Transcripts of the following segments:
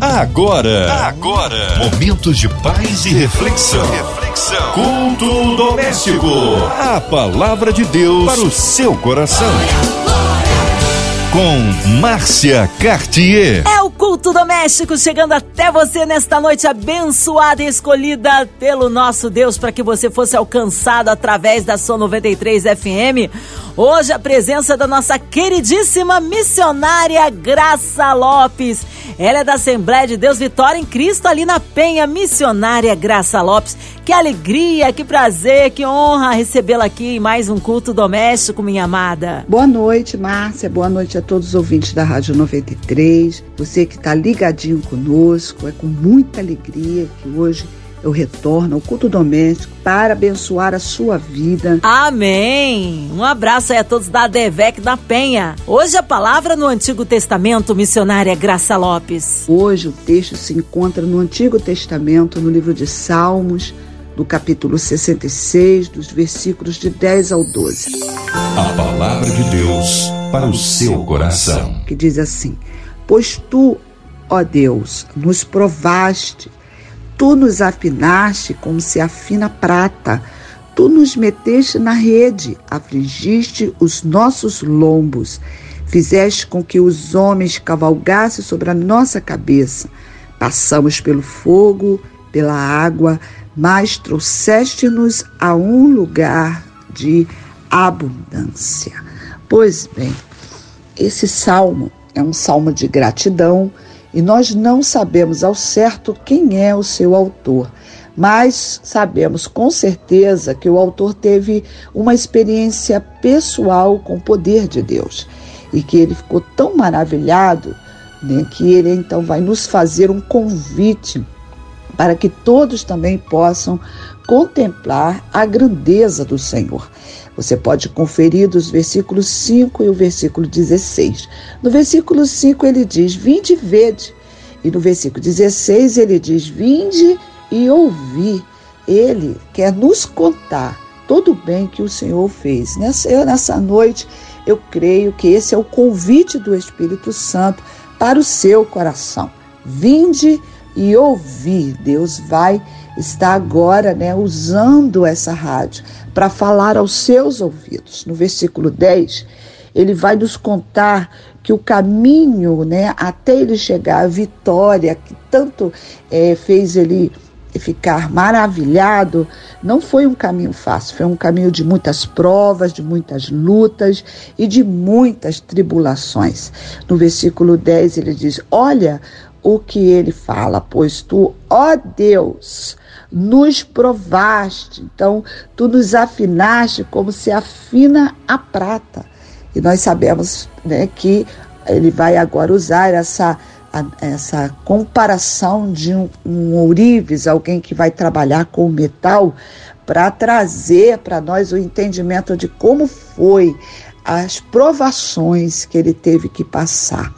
Agora, agora, momentos de paz e reflexão. reflexão. Culto doméstico. A palavra de Deus para o seu coração. Com Márcia Cartier. É o culto doméstico chegando até você nesta noite abençoada e escolhida pelo nosso Deus para que você fosse alcançado através da sua 93 FM. Hoje a presença da nossa queridíssima missionária Graça Lopes. Ela é da Assembleia de Deus Vitória em Cristo, ali na Penha, missionária Graça Lopes. Que alegria, que prazer, que honra recebê-la aqui em mais um culto doméstico, minha amada. Boa noite, Márcia. Boa noite a todos os ouvintes da Rádio 93. Você que está ligadinho conosco, é com muita alegria que hoje eu retorno ao culto doméstico para abençoar a sua vida. Amém! Um abraço aí a todos da Devec da Penha. Hoje a palavra no Antigo Testamento, missionária Graça Lopes. Hoje o texto se encontra no Antigo Testamento, no livro de Salmos, do capítulo 66, dos versículos de 10 ao 12. A palavra de Deus para o seu coração. Que diz assim: Pois tu, ó Deus, nos provaste Tu nos afinaste como se afina prata. Tu nos meteste na rede, afligiste os nossos lombos. Fizeste com que os homens cavalgassem sobre a nossa cabeça. Passamos pelo fogo, pela água, mas trouxeste-nos a um lugar de abundância. Pois bem, esse salmo é um salmo de gratidão e nós não sabemos ao certo quem é o seu autor, mas sabemos com certeza que o autor teve uma experiência pessoal com o poder de Deus e que ele ficou tão maravilhado né, que ele então vai nos fazer um convite para que todos também possam contemplar a grandeza do Senhor. Você pode conferir dos versículos 5 e o versículo 16. No versículo 5 ele diz: Vinde e vede. E no versículo 16 ele diz: Vinde e ouvi. Ele quer nos contar todo o bem que o Senhor fez. Nessa, nessa noite, eu creio que esse é o convite do Espírito Santo para o seu coração. Vinde e ouvi. Deus vai estar agora né, usando essa rádio para falar aos seus ouvidos. No versículo 10, ele vai nos contar que o caminho né, até ele chegar à vitória, que tanto é, fez ele ficar maravilhado, não foi um caminho fácil, foi um caminho de muitas provas, de muitas lutas e de muitas tribulações. No versículo 10 ele diz: Olha o que ele fala, pois tu, ó Deus, nos provaste, então tu nos afinaste como se afina a prata. E nós sabemos né, que ele vai agora usar essa, essa comparação de um, um ourives, alguém que vai trabalhar com metal, para trazer para nós o entendimento de como foi as provações que ele teve que passar.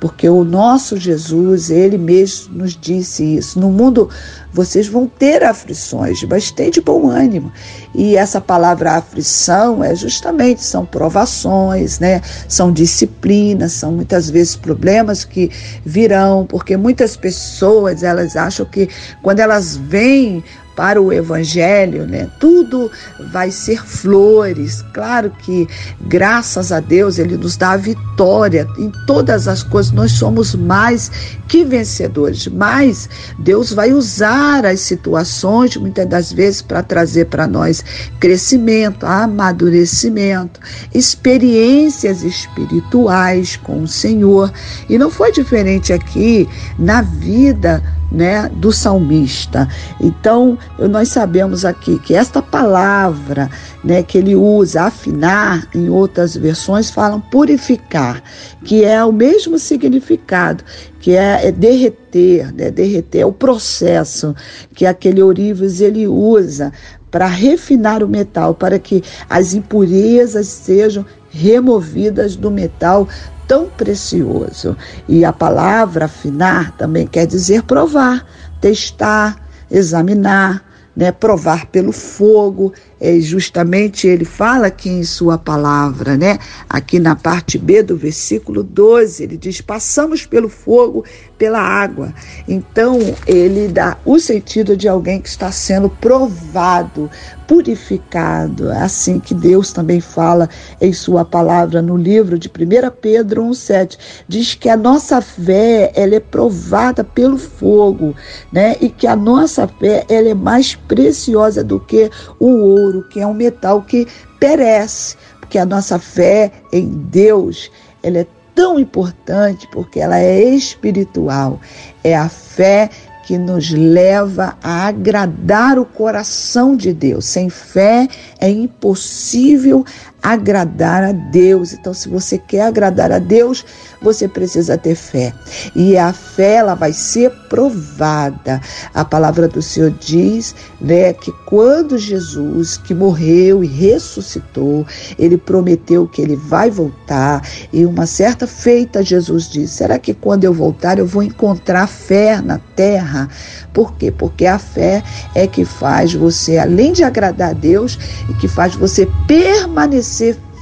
Porque o nosso Jesus, ele mesmo nos disse isso. No mundo vocês vão ter aflições, mas tem de bom ânimo. E essa palavra aflição é justamente são provações, né? São disciplinas, são muitas vezes problemas que virão, porque muitas pessoas elas acham que quando elas vêm para o Evangelho, né? Tudo vai ser flores. Claro que, graças a Deus, Ele nos dá a vitória em todas as coisas. Nós somos mais que vencedores, mas Deus vai usar as situações, muitas das vezes, para trazer para nós crescimento, amadurecimento, experiências espirituais com o Senhor. E não foi diferente aqui na vida né, do salmista. Então, nós sabemos aqui que esta palavra, né, que ele usa, afinar, em outras versões falam purificar, que é o mesmo significado, que é, é derreter, né, derreter é o processo que aquele ourives ele usa para refinar o metal, para que as impurezas sejam removidas do metal tão precioso. E a palavra afinar também quer dizer provar, testar, examinar, né, provar pelo fogo, é justamente ele fala aqui em sua palavra, né? Aqui na parte B do versículo 12, ele diz: "Passamos pelo fogo, pela água". Então, ele dá o sentido de alguém que está sendo provado, purificado. É assim que Deus também fala em sua palavra no livro de 1 Pedro 1:7, diz que a nossa fé, ela é provada pelo fogo, né? E que a nossa fé, ela é mais preciosa do que o ouro que é um metal que perece, porque a nossa fé em Deus, ela é tão importante porque ela é espiritual. É a fé que nos leva a agradar o coração de Deus. Sem fé é impossível agradar a Deus. Então, se você quer agradar a Deus, você precisa ter fé. E a fé ela vai ser provada. A palavra do Senhor diz, né, que quando Jesus que morreu e ressuscitou, ele prometeu que ele vai voltar. E uma certa feita Jesus disse: "Será que quando eu voltar eu vou encontrar fé na terra?" Por quê? Porque a fé é que faz você, além de agradar a Deus, e que faz você permanecer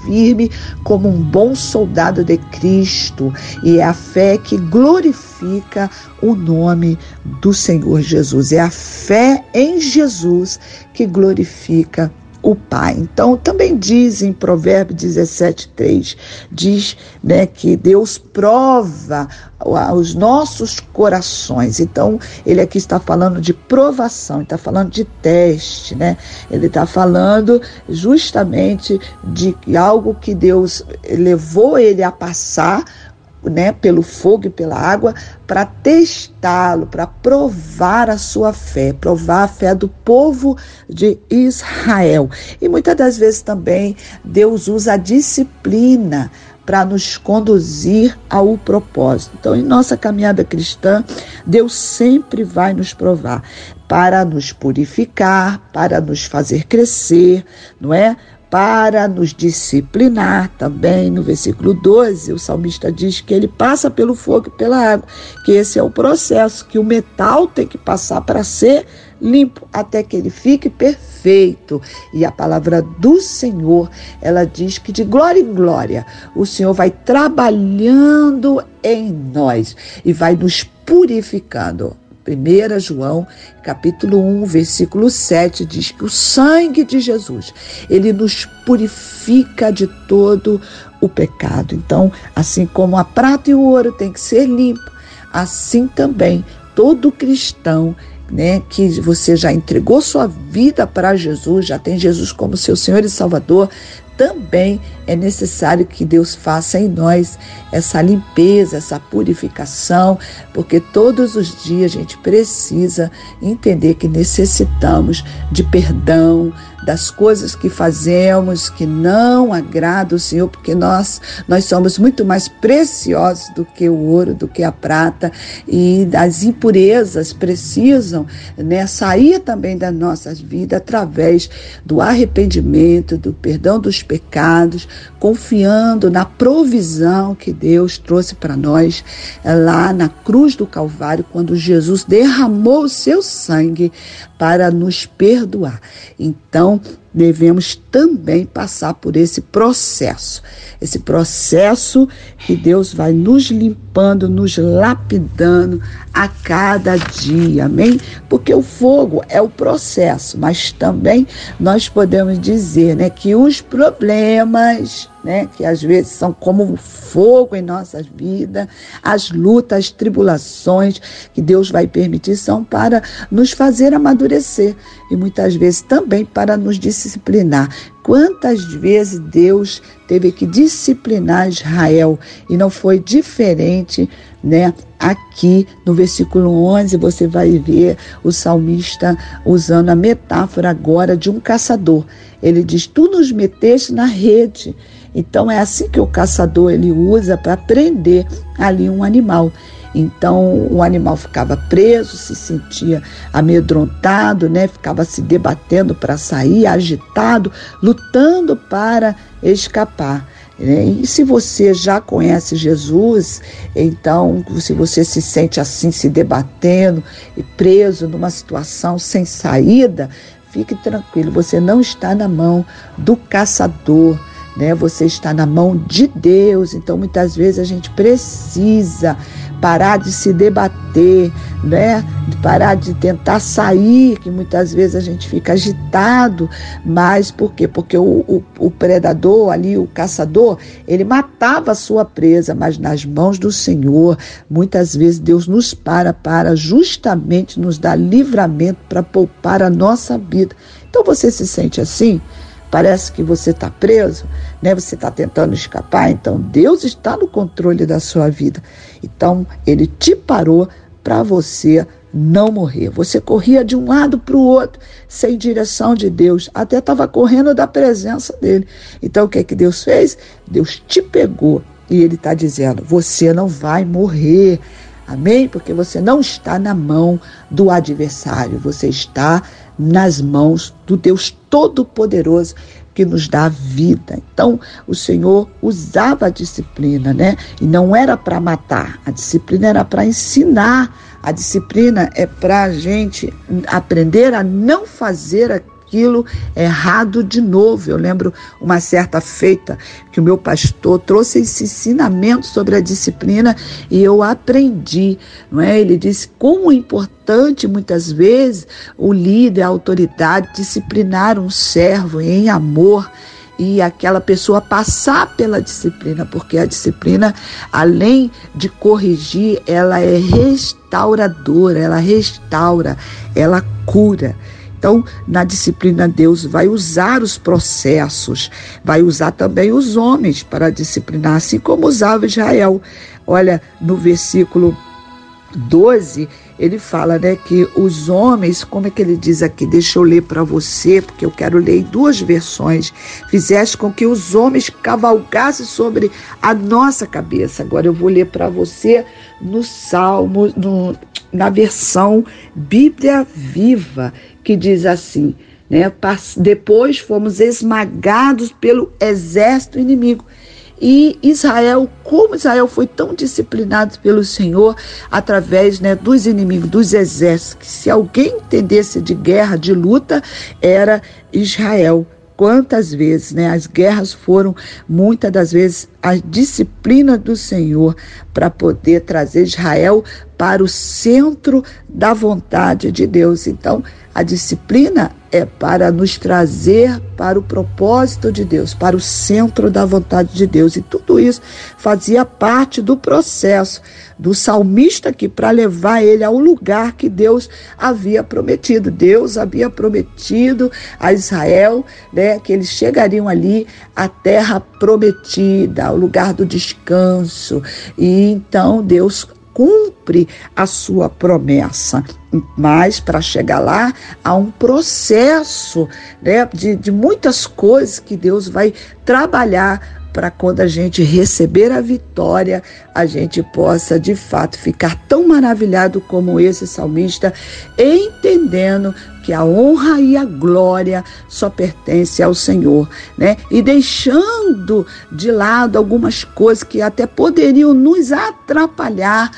firme como um bom soldado de Cristo. E é a fé que glorifica o nome do Senhor Jesus. É a fé em Jesus que glorifica o Pai. Então, também diz em Provérbios 17, 3, diz né, que Deus prova os nossos corações. Então, ele aqui está falando de provação, está falando de teste, né? Ele está falando justamente de algo que Deus levou ele a passar né, pelo fogo e pela água, para testá-lo, para provar a sua fé, provar a fé do povo de Israel. E muitas das vezes também Deus usa a disciplina para nos conduzir ao propósito. Então, em nossa caminhada cristã, Deus sempre vai nos provar para nos purificar, para nos fazer crescer, não é? Para nos disciplinar também. No versículo 12, o salmista diz que ele passa pelo fogo e pela água, que esse é o processo que o metal tem que passar para ser limpo até que ele fique perfeito. E a palavra do Senhor, ela diz que de glória em glória o Senhor vai trabalhando em nós e vai nos purificando. 1 João, capítulo 1, versículo 7, diz que o sangue de Jesus, ele nos purifica de todo o pecado. Então, assim como a prata e o ouro tem que ser limpo, assim também todo cristão né, que você já entregou sua vida para Jesus, já tem Jesus como seu Senhor e Salvador, também é necessário que Deus faça em nós essa limpeza, essa purificação, porque todos os dias a gente precisa entender que necessitamos de perdão, das coisas que fazemos que não agradam o Senhor, porque nós nós somos muito mais preciosos do que o ouro, do que a prata e as impurezas precisam né, sair também das nossas vidas através do arrependimento, do perdão dos pecados, confiando na provisão que Deus trouxe para nós eh, lá na cruz do Calvário, quando Jesus derramou o seu sangue para nos perdoar. Então, então, devemos também passar por esse processo. Esse processo que Deus vai nos limpando, nos lapidando a cada dia, amém? Porque o fogo é o processo, mas também nós podemos dizer, né, que os problemas, né, que às vezes são como fogo em nossas vidas, as lutas, as tribulações que Deus vai permitir são para nos fazer amadurecer e muitas vezes também para nos disciplinar. Quantas vezes Deus teve que disciplinar Israel e não foi diferente, né? Aqui no versículo 11 você vai ver o salmista usando a metáfora agora de um caçador. Ele diz: Tu nos meteste na rede então é assim que o caçador ele usa para prender ali um animal. Então o animal ficava preso, se sentia amedrontado, né? Ficava se debatendo para sair, agitado, lutando para escapar. Né? E se você já conhece Jesus, então, se você se sente assim, se debatendo e preso numa situação sem saída, fique tranquilo, você não está na mão do caçador né? Você está na mão de Deus. Então, muitas vezes a gente precisa parar de se debater, né? De parar de tentar sair, que muitas vezes a gente fica agitado, mas por quê? Porque o, o, o predador ali, o caçador, ele matava a sua presa, mas nas mãos do Senhor, muitas vezes Deus nos para para justamente nos dar livramento para poupar a nossa vida. Então você se sente assim? Parece que você está preso, né? Você está tentando escapar, então Deus está no controle da sua vida. Então Ele te parou para você não morrer. Você corria de um lado para o outro, sem direção de Deus, até estava correndo da presença dele. Então o que é que Deus fez? Deus te pegou e Ele está dizendo: você não vai morrer. Amém? Porque você não está na mão do adversário, você está nas mãos do Deus Todo-Poderoso que nos dá vida. Então, o Senhor usava a disciplina, né? E não era para matar, a disciplina era para ensinar. A disciplina é para a gente aprender a não fazer aquilo errado de novo. Eu lembro uma certa feita que o meu pastor trouxe esse ensinamento sobre a disciplina e eu aprendi, não é? Ele disse como é importante muitas vezes o líder, a autoridade disciplinar um servo em amor e aquela pessoa passar pela disciplina, porque a disciplina, além de corrigir, ela é restauradora, ela restaura, ela cura. Então, na disciplina, Deus vai usar os processos, vai usar também os homens para disciplinar, assim como usava Israel. Olha, no versículo 12, ele fala, né, que os homens, como é que ele diz aqui? Deixa eu ler para você, porque eu quero ler duas versões. Fizeste com que os homens cavalgassem sobre a nossa cabeça. Agora eu vou ler para você no Salmo, no, na versão Bíblia Viva que diz assim, né? Depois fomos esmagados pelo exército inimigo. E Israel, como Israel foi tão disciplinado pelo Senhor através né, dos inimigos, dos exércitos, que se alguém entendesse de guerra, de luta, era Israel. Quantas vezes, né? As guerras foram muitas das vezes a disciplina do Senhor para poder trazer Israel para o centro da vontade de Deus. Então, a disciplina é para nos trazer para o propósito de Deus, para o centro da vontade de Deus. E tudo isso fazia parte do processo do salmista aqui para levar ele ao lugar que Deus havia prometido. Deus havia prometido a Israel, né, que eles chegariam ali à terra prometida, ao lugar do descanso. E então Deus cumpre a sua promessa. Mas para chegar lá, há um processo né, de, de muitas coisas que Deus vai trabalhar para quando a gente receber a vitória, a gente possa de fato ficar tão maravilhado como esse salmista, entendendo que a honra e a glória só pertence ao Senhor, né? E deixando de lado algumas coisas que até poderiam nos atrapalhar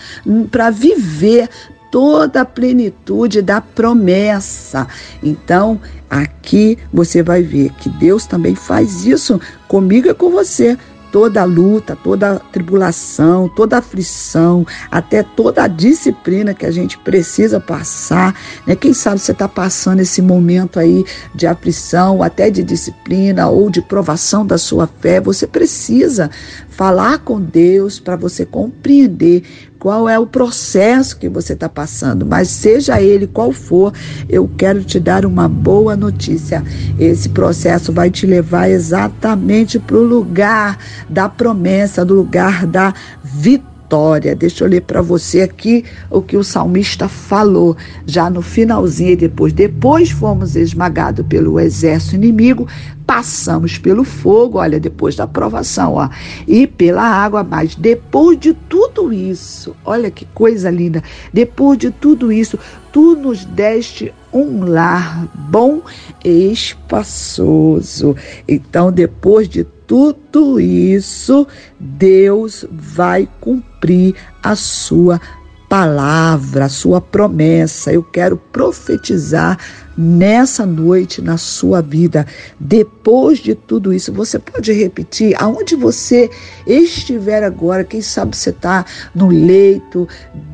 para viver toda a plenitude da promessa. Então, aqui você vai ver que Deus também faz isso comigo e com você toda luta, toda tribulação, toda aflição, até toda a disciplina que a gente precisa passar, né? Quem sabe você está passando esse momento aí de aflição, até de disciplina ou de provação da sua fé, você precisa falar com Deus para você compreender qual é o processo que você está passando, mas seja ele qual for, eu quero te dar uma boa notícia. Esse processo vai te levar exatamente para o lugar da promessa, do lugar da vitória. Deixa eu ler para você aqui o que o salmista falou já no finalzinho depois. Depois fomos esmagados pelo exército inimigo, passamos pelo fogo, olha, depois da provação, ó, e pela água, mas depois de tudo isso, olha que coisa linda, depois de tudo isso, tu nos deste um lar bom e espaçoso. Então, depois de tudo isso, Deus vai cumprir a sua palavra, a sua promessa. Eu quero profetizar nessa noite na sua vida. Depois de tudo isso, você pode repetir aonde você estiver agora. Quem sabe você está no leito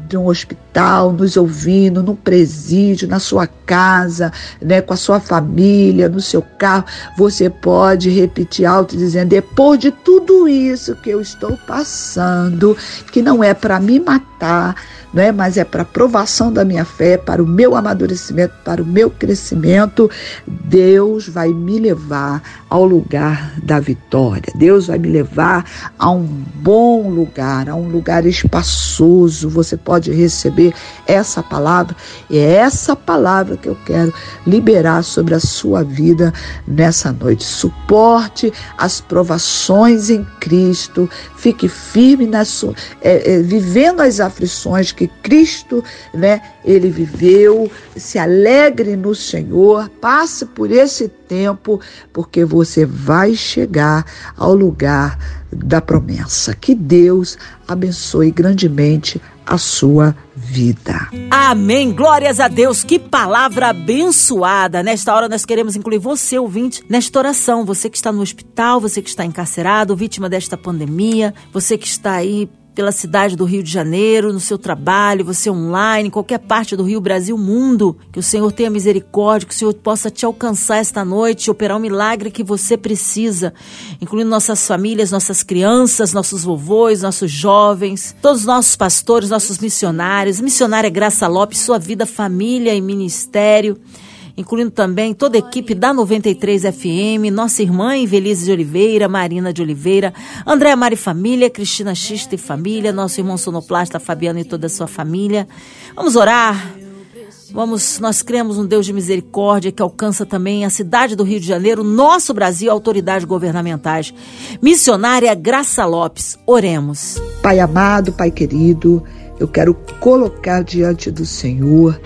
de um hospital, nos ouvindo, no presídio, na sua casa, né, com a sua família, no seu carro, você pode repetir alto dizendo: depois de tudo isso que eu estou passando, que não é para me matar, né, mas é para provação da minha fé, para o meu amadurecimento, para o meu crescimento, Deus vai me levar ao lugar da vitória. Deus vai me levar a um bom lugar, a um lugar espaçoso. Você pode receber essa palavra e é essa palavra que eu quero liberar sobre a sua vida nessa noite. Suporte as provações em Cristo, fique firme na sua, é, é, vivendo as aflições que Cristo, né, ele viveu. Se alegre no Senhor, passe por esse tempo, porque você vai chegar ao lugar da promessa. Que Deus abençoe grandemente a sua vida. Amém. Glórias a Deus. Que palavra abençoada. Nesta hora nós queremos incluir você, ouvinte, nesta oração. Você que está no hospital, você que está encarcerado, vítima desta pandemia, você que está aí pela cidade do Rio de Janeiro, no seu trabalho, você online, em qualquer parte do Rio, Brasil, mundo. Que o Senhor tenha misericórdia, que o Senhor possa te alcançar esta noite, operar o um milagre que você precisa, incluindo nossas famílias, nossas crianças, nossos vovôs, nossos jovens, todos os nossos pastores, nossos missionários. Missionária Graça Lopes, sua vida, família e ministério incluindo também toda a equipe da 93 FM, nossa irmã Invelise de Oliveira, Marina de Oliveira, Andréa Mari Família, Cristina Xista e Família, nosso irmão sonoplasta Fabiano e toda a sua família. Vamos orar. Vamos, nós cremos um Deus de misericórdia que alcança também a cidade do Rio de Janeiro, nosso Brasil, autoridades governamentais. Missionária Graça Lopes, oremos. Pai amado, Pai querido, eu quero colocar diante do Senhor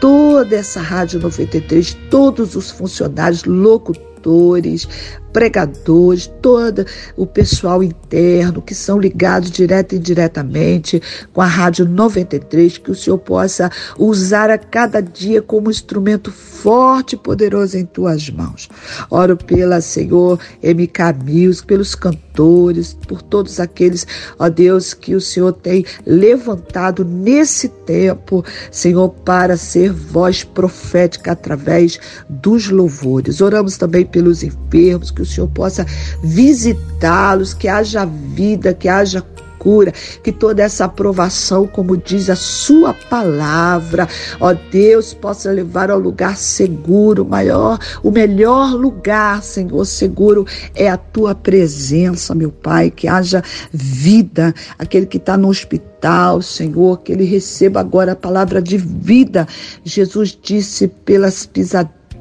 toda essa Rádio 93, todos os funcionários, locutores, pregadores, todo o pessoal que são ligados direto e indiretamente com a Rádio 93, que o Senhor possa usar a cada dia como instrumento forte e poderoso em tuas mãos. Oro pela Senhor MK Music, pelos cantores, por todos aqueles, ó Deus, que o Senhor tem levantado nesse tempo, Senhor, para ser voz profética através dos louvores. Oramos também pelos enfermos, que o Senhor possa visitá-los, que haja vida, que haja cura, que toda essa aprovação, como diz a sua palavra, ó Deus, possa levar ao lugar seguro, maior, o melhor lugar, Senhor, seguro é a tua presença, meu Pai, que haja vida, aquele que está no hospital, Senhor, que ele receba agora a palavra de vida. Jesus disse pelas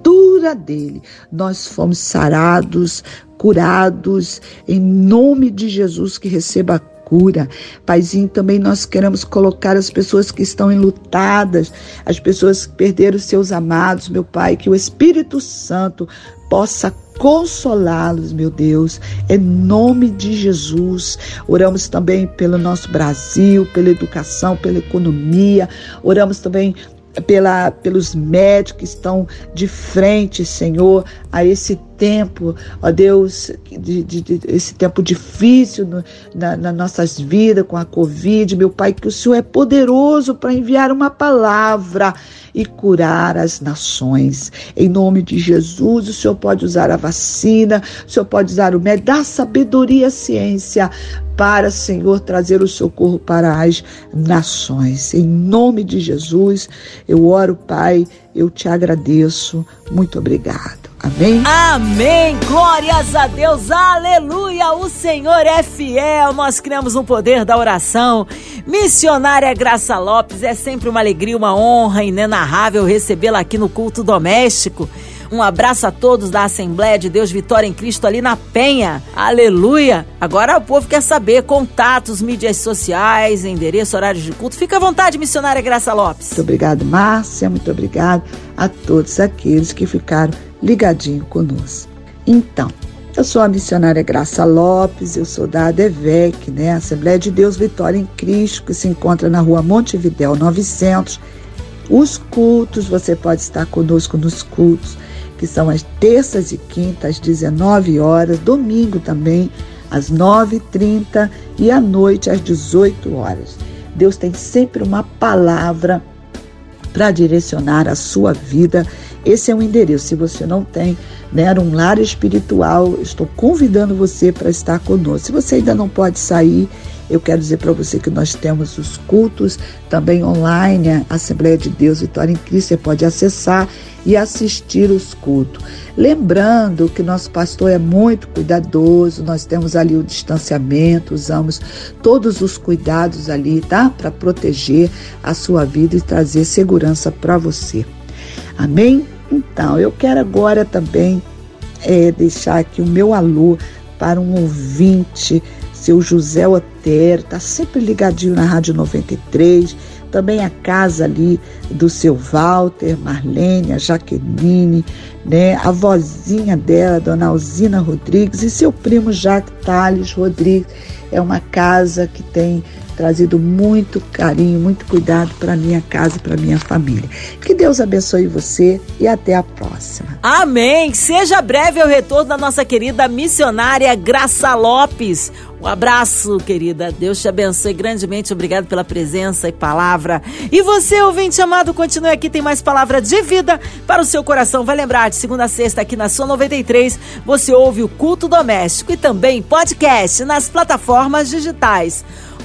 pisaduras dele, nós fomos sarados, curados, em nome de Jesus, que receba a cura. Paizinho, também nós queremos colocar as pessoas que estão enlutadas, as pessoas que perderam seus amados, meu Pai, que o Espírito Santo possa consolá-los, meu Deus, em nome de Jesus. Oramos também pelo nosso Brasil, pela educação, pela economia. Oramos também pela, pelos médicos que estão de frente, Senhor, a esse tempo, ó Deus, de, de, de esse tempo difícil no, na, nas nossas vidas com a Covid, meu Pai, que o Senhor é poderoso para enviar uma palavra e curar as nações. Em nome de Jesus, o Senhor pode usar a vacina, o Senhor pode usar o médico, dá sabedoria, ciência para, Senhor, trazer o socorro para as nações. Em nome de Jesus, eu oro, Pai, eu te agradeço. Muito obrigado. Amém? Amém. Glórias a Deus. Aleluia. O Senhor é fiel. Nós criamos um poder da oração. Missionária Graça Lopes, é sempre uma alegria, uma honra inenarrável recebê-la aqui no culto doméstico. Um abraço a todos da Assembleia de Deus Vitória em Cristo ali na Penha. Aleluia! Agora o povo quer saber contatos, mídias sociais, endereço, horários de culto. Fica à vontade, missionária Graça Lopes. Muito obrigado, Márcia. Muito obrigado a todos aqueles que ficaram ligadinho conosco. Então, Eu sou a missionária Graça Lopes, eu sou da ADVEC, né? Assembleia de Deus Vitória em Cristo, que se encontra na rua Montevidéu 900. Os cultos, você pode estar conosco nos cultos, que são as terças e quintas, às 19 horas, domingo também, às 9h30 e à noite, às 18 horas. Deus tem sempre uma palavra para direcionar a sua vida. Esse é o endereço. Se você não tem né, um lar espiritual, estou convidando você para estar conosco. Se você ainda não pode sair, eu quero dizer para você que nós temos os cultos também online, a Assembleia de Deus Vitória em Cristo, você pode acessar e assistir os cultos. Lembrando que nosso pastor é muito cuidadoso, nós temos ali o distanciamento, usamos todos os cuidados ali, tá? Para proteger a sua vida e trazer segurança para você. Amém? Então, eu quero agora também é, deixar aqui o meu alô para um ouvinte seu José Otero, tá sempre ligadinho na Rádio 93, também a casa ali do seu Walter, Marlene, a Jaqueline, né, a vozinha dela, Dona Alzina Rodrigues, e seu primo Jacques Tales Rodrigues. É uma casa que tem trazido muito carinho, muito cuidado para minha casa, para minha família. Que Deus abençoe você e até a próxima. Amém. Seja breve o retorno da nossa querida missionária Graça Lopes. Um abraço, querida. Deus te abençoe grandemente. Obrigado pela presença e palavra. E você, ouvinte amado, continue aqui. Tem mais palavra de vida para o seu coração. Vai lembrar, de segunda a sexta, aqui na Sua 93, você ouve o culto doméstico e também podcast nas plataformas digitais.